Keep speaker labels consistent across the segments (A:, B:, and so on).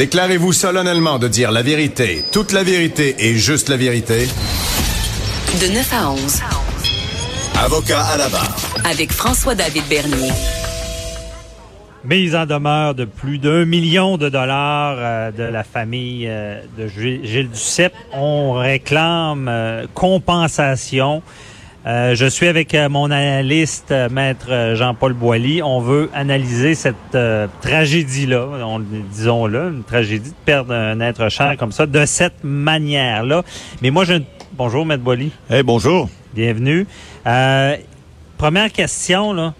A: Déclarez-vous solennellement de dire la vérité, toute la vérité et juste la vérité.
B: De 9 à 11.
A: Avocat à la barre.
B: Avec François-David Bernier.
C: Mise en demeure de plus d'un million de dollars euh, de la famille euh, de Gilles Duceppe. On réclame euh, compensation. Je suis avec mon analyste, maître Jean-Paul Boilly. On veut analyser cette tragédie-là, disons-le, une tragédie de perdre un être cher comme ça, de cette manière-là. Mais moi, je... Bonjour, maître Boilly.
D: Eh, bonjour.
C: Bienvenue. première question, là.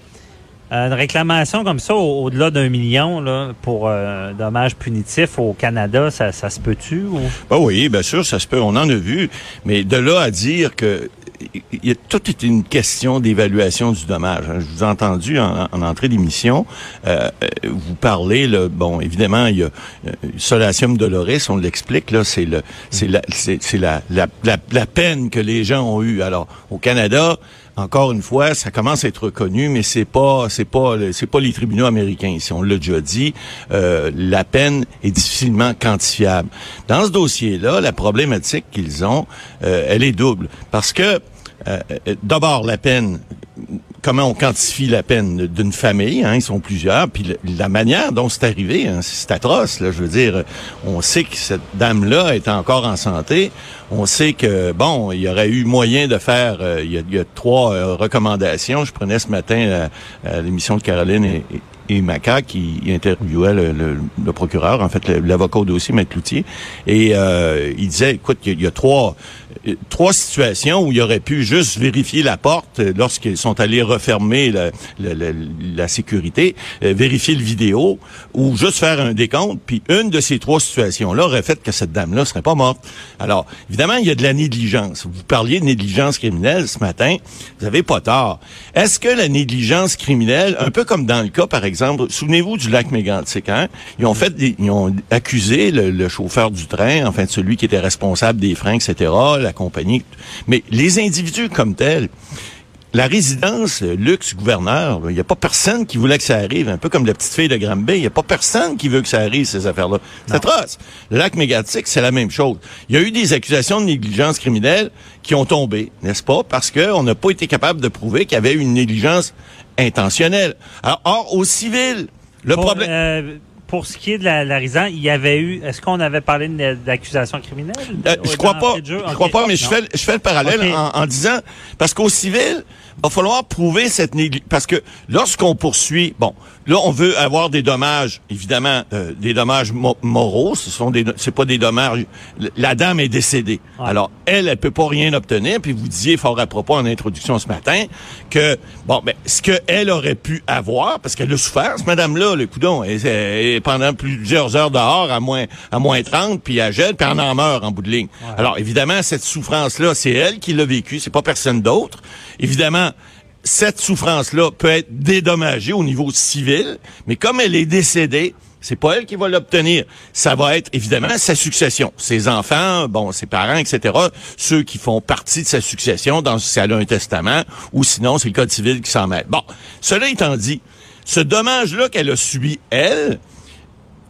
C: Euh, une réclamation comme ça, au-delà d'un million là, pour euh, dommages punitifs au Canada, ça, ça se peut-tu? Ou...
D: Ben oui, bien sûr, ça se peut. On en a vu. Mais de là à dire que il y a, tout est une question d'évaluation du dommage. Hein. Je vous ai entendu en, entrée d'émission, euh, vous parlez, là, bon, évidemment, il y a euh, Solatium Doloris, on l'explique, là, c'est le, c'est la, c'est, la, la, la, peine que les gens ont eue. Alors, au Canada, encore une fois, ça commence à être reconnu, mais c'est pas, c'est pas, c'est pas les tribunaux américains. Si on l'a déjà dit, euh, la peine est difficilement quantifiable. Dans ce dossier-là, la problématique qu'ils ont, euh, elle est double, parce que euh, d'abord la peine comment on quantifie la peine d'une famille, hein, ils sont plusieurs, puis la manière dont c'est arrivé, hein, c'est atroce. Là, je veux dire, on sait que cette dame-là est encore en santé. On sait que bon, il y aurait eu moyen de faire. Euh, il, y a, trois euh, recommandations. Je prenais ce matin l'émission de Caroline et, Maca qui interviewait le, procureur, en fait l'avocat au dossier, Maître Cloutier, et euh, il disait, écoute, il y, a trois euh, trois situations où il aurait pu juste vérifier la porte euh, lorsqu'ils sont allés refermer la, la, sécurité, vérifier le vidéo, ou juste faire un décompte, puis une de ces trois situations-là aurait fait que cette dame-là serait pas morte. Alors, évidemment, il y a de la négligence. Vous parliez de négligence criminelle ce matin, vous avez pas tort. Est-ce que la négligence criminelle, un peu comme dans le cas, par exemple, souvenez-vous du lac Mégantic, hein? Ils ont fait, ils ont accusé le, chauffeur du train, enfin celui qui était responsable des freins, etc., la compagnie. Mais les individus comme tels, la résidence luxe gouverneur, il n'y a pas personne qui voulait que ça arrive, un peu comme la petite fille de Granby, il n'y a pas personne qui veut que ça arrive, ces affaires-là. C'est atroce. Le lac mégatique, c'est la même chose. Il y a eu des accusations de négligence criminelle qui ont tombé, n'est-ce pas? Parce qu'on n'a pas été capable de prouver qu'il y avait une négligence intentionnelle. Alors, or, au civil, le problème...
C: Euh, pour ce qui est de la, la il y avait eu. Est-ce qu'on avait parlé d'accusation criminelle?
D: Euh, je crois pas. Je crois pas, mais je fais, je fais le parallèle en, en, disant parce qu'au civil, il va falloir prouver cette négligence. Parce que lorsqu'on poursuit, bon, là, on veut avoir des dommages, évidemment, euh, des dommages moraux. Ce sont des, c'est pas des dommages. La dame est décédée. Alors, elle, elle peut pas rien obtenir. Puis vous disiez fort à propos en introduction ce matin que, bon, ben, ce qu'elle aurait pu avoir, parce qu'elle a souffert, cette madame-là, le coudon, elle, est pendant plusieurs heures dehors, à moins, à moins 30, puis elle gèle, puis elle en meurt en bout de ligne. Alors, évidemment, cette souffrance-là, c'est elle qui l'a vécue, c'est pas personne d'autre. Évidemment, cette souffrance-là peut être dédommagée au niveau civil, mais comme elle est décédée, c'est pas elle qui va l'obtenir. Ça va être évidemment sa succession, ses enfants, bon, ses parents, etc. Ceux qui font partie de sa succession, dans si elle a un testament, ou sinon c'est le code civil qui s'en met. Bon, cela étant dit, ce dommage-là qu'elle a subi elle,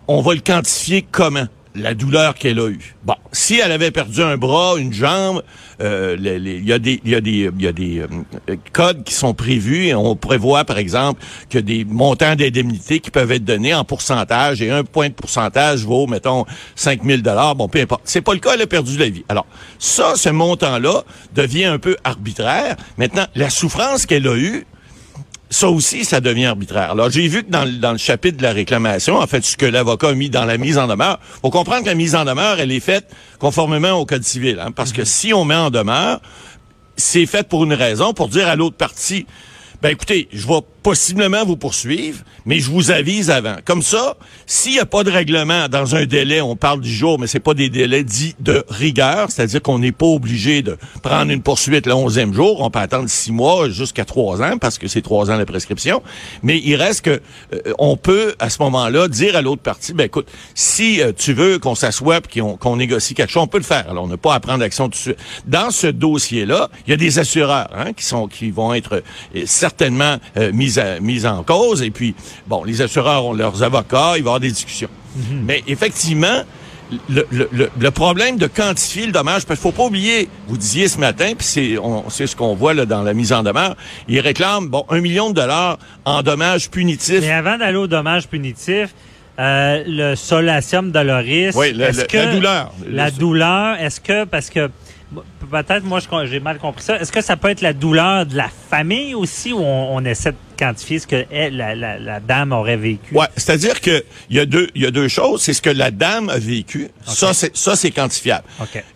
D: on va le quantifier comment? La douleur qu'elle a eue. Bon, si elle avait perdu un bras, une jambe, euh, il y a des, y y a des euh, codes qui sont prévus et on prévoit, par exemple, que des montants d'indemnité qui peuvent être donnés en pourcentage et un point de pourcentage vaut, mettons, 5 000 dollars. Bon, peu importe. C'est pas le cas, elle a perdu la vie. Alors, ça, ce montant-là devient un peu arbitraire. Maintenant, la souffrance qu'elle a eue, ça aussi, ça devient arbitraire. Alors, j'ai vu que dans, dans, le chapitre de la réclamation, en fait, ce que l'avocat a mis dans la mise en demeure, faut comprendre que la mise en demeure, elle est faite conformément au Code civil. Hein, parce que si on met en demeure, c'est fait pour une raison, pour dire à l'autre partie, ben écoutez, je vais possiblement vous poursuivre, mais je vous avise avant. Comme ça, s'il n'y a pas de règlement dans un délai, on parle du jour, mais c'est pas des délais dits de rigueur, c'est-à-dire qu'on n'est pas obligé de prendre une poursuite le onzième jour. On peut attendre six mois jusqu'à trois ans parce que c'est trois ans la prescription. Mais il reste que euh, on peut à ce moment-là dire à l'autre partie, ben écoute, si euh, tu veux qu'on s'assoie et qu'on négocie quelque chose, on peut le faire. Alors on n'a pas à prendre action tout de suite. Dans ce dossier-là, il y a des assureurs hein, qui sont qui vont être euh, certainement mis mise, en cause. Et puis, bon, les assureurs ont leurs avocats, il va y avoir des discussions. Mhm. Mais effectivement, le, le, le, problème de quantifier le dommage, parce qu'il faut pas oublier, vous disiez ce matin, puis c'est, c'est ce qu'on voit là, dans la mise en demeure, ils réclament bon un million de dollars en dommages punitifs.
C: Mais avant d'aller aux dommages punitifs, euh, le solatium doloris.
D: Oui, la douleur.
C: La douleur, est-ce que, parce que peut-être moi j'ai mal compris ça. Est-ce que ça peut être la douleur de la famille aussi ou on, essaie de quantifier ce que la, la, dame aurait vécu?
D: Ouais, c'est-à-dire que il y a deux il y a deux choses. C'est ce que la dame a vécu. Ça c'est ça c'est quantifiable.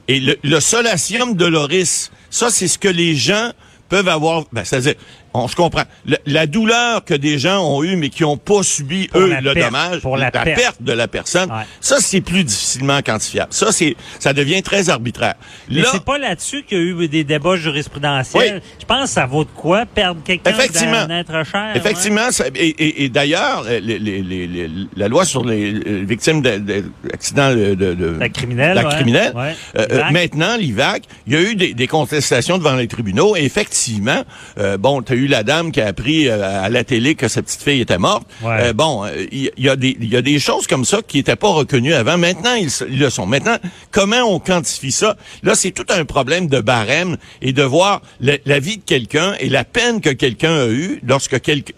D: Et le, le solatium doloris, ça c'est ce que les gens peuvent avoir. Ben, c'est-à-dire on se comprend. la douleur que des gens ont eu mais qui n'ont pas subi eux le dommage,
C: pour la,
D: perte. de la personne, ça c'est plus difficilement quantifiable. Ça c'est ça devient très arbitraire.
C: Mais c'est pas là-dessus qu'il y a eu des débats jurisprudentiels. Je pense que ça vaut de quoi perdre quelqu'un d'un être cher.
D: Effectivement, et, d'ailleurs la loi sur les victimes d'accidents de, de,
C: la criminelle,
D: la criminelle euh, euh, maintenant l'IVAC, il y a eu des, contestations devant les tribunaux et effectivement, euh, bon, tu as eu la dame qui a appris euh, à la télé que sa petite fille était morte. Euh, bon, il y, a des y a des choses comme ça qui n'étaient pas reconnues avant. Maintenant, ils, le sont. Maintenant, comment on quantifie ça? Là, c'est tout un problème de barème et de voir la vie de quelqu'un et la peine que quelqu'un a eue lorsque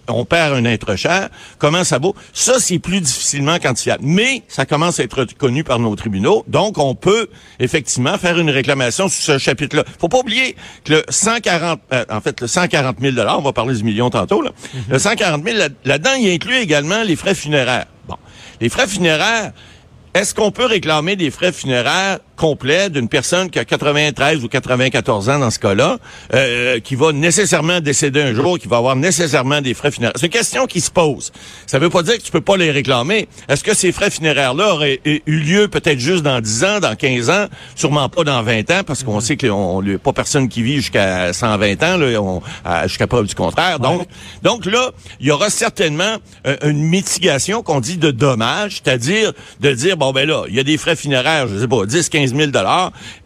D: on perd un être cher. Comment ça vaut? Ça, c'est plus difficilement quantifiable. Mais ça commence à être reconnu par nos tribunaux, donc on peut effectivement faire une réclamation sur ce chapitre-là. Faut pas oublier que le 140, euh, en fait, le 140 000 on va parler du million tantôt, là. Mhm. Le 140 000, là-dedans, il inclut également les frais funéraires. Bon. Les frais funéraires, est-ce qu'on peut réclamer des frais funéraires complet d'une personne qui a 93 ou 94 ans dans ce cas-là, euh, qui va nécessairement décéder un jour, qui va avoir nécessairement des frais funéraires. C'est une question qui se pose. Ça veut pas dire que tu peux pas les réclamer. Est-ce que ces frais funéraires-là auraient eu lieu peut-être juste dans 10 ans, dans 15 ans, sûrement pas dans 20 ans, parce qu'on mm-hmm. sait qu'il n'y a pas personne qui vit jusqu'à 120 ans, là, jusqu'à preuve du contraire. Donc, donc là, il y aura certainement euh, une mitigation qu'on dit de dommages, c'est-à-dire de dire, bon ben là, il y a des frais funéraires, je sais pas, 10, 15 15 000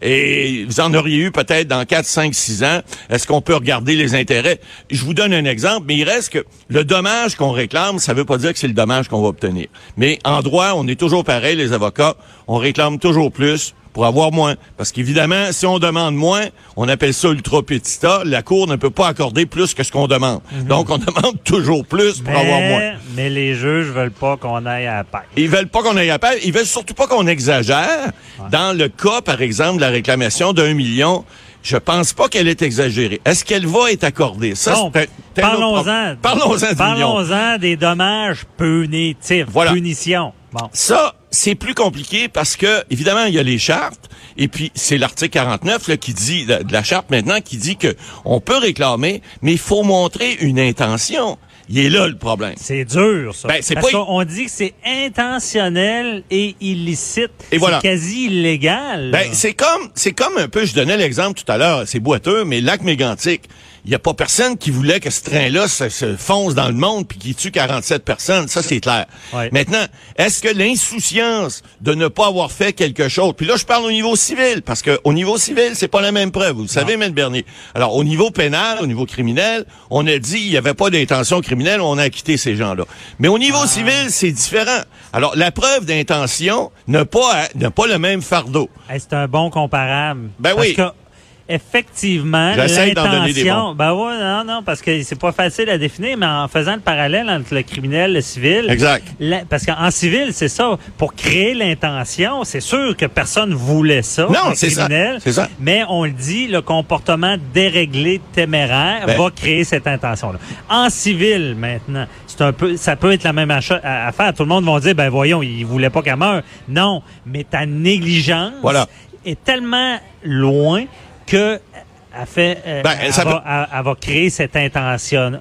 D: et vous en auriez eu peut-être dans 4, 5, 6 ans. Est-ce qu'on peut regarder les intérêts? Je vous donne un exemple, mais il reste que le dommage qu'on réclame, ça veut pas dire que c'est le dommage qu'on va obtenir. Mais en droit, on est toujours pareil, les avocats, on réclame toujours plus pour avoir moins. Parce qu'évidemment, si on demande moins, on appelle ça ultra petita. La Cour ne peut pas accorder plus que ce qu'on demande. Mhm. Donc, on demande toujours plus pour avoir moins.
C: Mais les juges veulent pas qu'on aille à la
D: Ils veulent pas qu'on aille à la Ils veulent surtout pas qu'on exagère. Dans le cas, par exemple, de la réclamation d'un million, je pense pas qu'elle est exagérée. Est-ce qu'elle va être accordée?
C: Ça, parlons-en.
D: Parlons-en
C: Parlons-en des dommages punitifs. Voilà. Punitions. Bon.
D: Ça, c'est plus compliqué parce que, évidemment, il y a les chartes, et puis c'est l'article 49 là, qui dit, de la charte maintenant, qui dit que on peut réclamer, mais il faut montrer une intention. Il est là le problème.
C: C'est dur, ça. Ben, c'est Parce qu'on dit que c'est intentionnel et illicite. Et voilà. C'est quasi illégal.
D: Ben, c'est comme, c'est comme un peu, je donnais l'exemple tout à l'heure, c'est boiteux, mais lac mégantique il n'y a pas personne qui voulait que ce train-là se, fonce dans le monde puis qu'il tue 47 personnes. Ça, c'est clair. Maintenant, est-ce que l'insouciance de ne pas avoir fait quelque chose, puis là, je parle au niveau civil, parce que au niveau civil, c'est pas la même preuve. Vous le savez, M. Bernier. Alors, au niveau pénal, au niveau criminel, on a dit il n'y avait pas d'intention criminelle, on a acquitté ces gens-là. Mais au niveau ah. civil, c'est différent. Alors, la preuve d'intention n'a pas, n'a pas le même fardeau.
C: c'est un bon comparable.
D: Ben oui
C: effectivement, l'intention. Ben ouais, non, non, parce que c'est pas facile à définir, mais en faisant le parallèle entre le criminel et le civil.
D: Exact.
C: parce qu'en civil, c'est ça. Pour créer l'intention, c'est sûr que personne voulait ça.
D: Non, c'est ça. C'est ça.
C: Mais on le dit, le comportement déréglé, téméraire, ben. va créer cette intention-là. En civil, maintenant, c'est un peu, ça peut être la même affaire. Tout le monde va dire, ben voyons, il voulait pas qu'elle meure. Non, mais ta négligence.
D: Voilà
C: est tellement loin que elle, fait, euh, ben, elle, va, créer cette intention-là,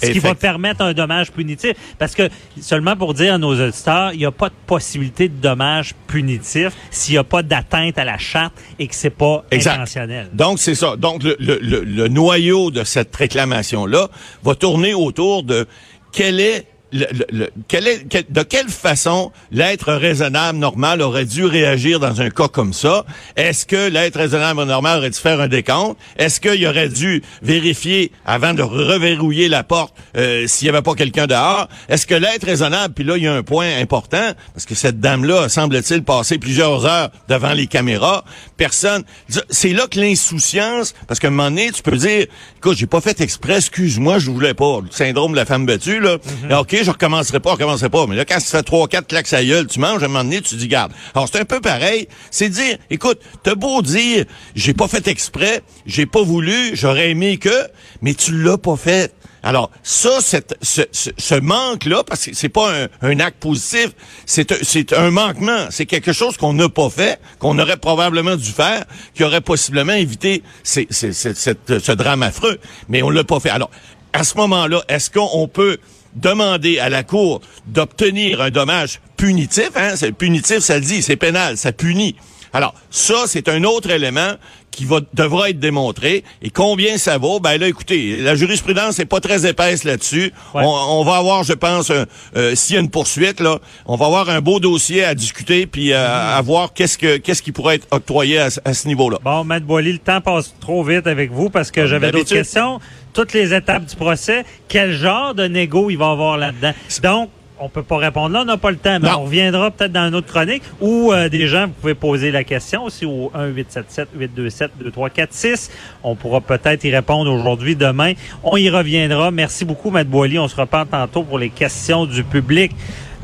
C: ce qui va permettre un dommage punitif. Parce que, seulement pour dire à nos auditeurs, il n'y a pas de possibilité de dommage punitif s'il n'y a pas d'atteinte à la charte et que c'est pas intentionnel.
D: Donc, c'est ça. Donc, le, le, le noyau de cette réclamation-là va tourner autour de quelle est le, est, de quelle façon l'être raisonnable normal aurait dû réagir dans un cas comme ça? Est-ce que l'être raisonnable normal aurait dû faire un décompte? Est-ce qu'il aurait dû vérifier avant de reverrouiller la porte euh, s'il y avait pas quelqu'un dehors? Est-ce que l'être raisonnable, puis là, il y a un point important, parce que cette dame-là semble-t-il passer plusieurs heures devant les caméras, personne... C'est là que l'insouciance, parce qu'à un moment donné, tu peux dire, écoute, j'ai pas fait exprès, excuse-moi, je voulais pas. Le syndrome de la femme battue, là. Mm-hmm. Je recommencerai pas, je recommencerai pas. Mais là, quand tu fais trois, quatre claques à gueule, tu manges, à un moment tu dis, garde. Alors, c'est un peu pareil. C'est dire, écoute, t'as beau dire, j'ai pas fait exprès, j'ai pas voulu, j'aurais aimé que, mais tu l'as pas fait. Alors, ça, cette, ce, ce, manque-là, parce que c'est pas un, un, acte positif, c'est un manquement. C'est quelque chose qu'on n'a pas fait, qu'on aurait probablement dû faire, qui aurait possiblement évité ce drame affreux. Mais on l'a pas fait. Alors, à ce moment-là, est-ce qu'on peut demander à la Cour d'obtenir un dommage punitif, hein, c'est punitif, ça le dit, c'est pénal, ça punit. Alors, ça, c'est un autre élément qui va, devra être démontré. Et combien ça vaut? Ben là, écoutez, la jurisprudence n'est pas très épaisse là-dessus. On, va avoir, je pense, euh, s'il y a une poursuite, là, on va avoir un beau dossier à discuter puis euh, à voir qu'est-ce que qu'est-ce qui pourrait être octroyé à, ce niveau-là.
C: Bon, Matt Boily, le temps passe trop vite avec vous parce que j'avais d'autres questions. Toutes les étapes du procès, quel genre de négo il va avoir là-dedans? Donc, on peut pas répondre là, on n'a pas le temps, mais on reviendra peut-être dans une autre chronique où euh, des gens, vous pouvez poser la question aussi au 1-877-827-2346. On pourra peut-être y répondre aujourd'hui, demain. On y reviendra. Merci beaucoup, Matt Boily. On se reparle tantôt pour les questions du public.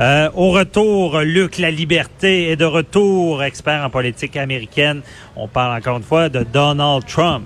C: Euh, au retour, Luc La Liberté est de retour, expert en politique américaine. On parle encore une fois de Donald Trump.